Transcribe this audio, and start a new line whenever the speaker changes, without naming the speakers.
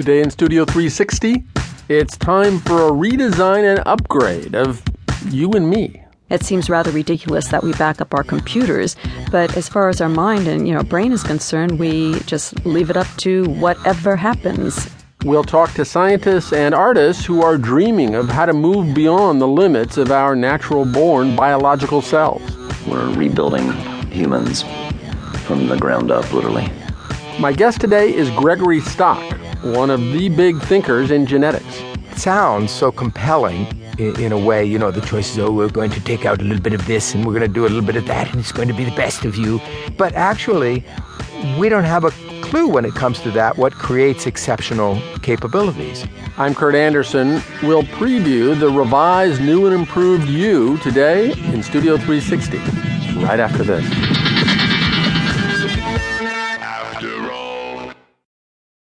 Today in Studio 360, it's time for a redesign and upgrade of you and me.
It seems rather ridiculous that we back up our computers, but as far as our mind and you know brain is concerned, we just leave it up to whatever happens.
We'll talk to scientists and artists who are dreaming of how to move beyond the limits of our natural born biological selves.
We're rebuilding humans from the ground up, literally.
My guest today is Gregory Stock, one of the big thinkers in genetics.
It sounds so compelling in, in, a way, you know, the choice is, oh, we're going to take out a little bit of this and we're going to do a little bit of that and it's going to be the best of you. But actually, we don't have a clue when it comes to that what creates exceptional capabilities.
I'm Kurt Andersen. We'll preview the revised, new, and improved you today in Studio 360 right after this.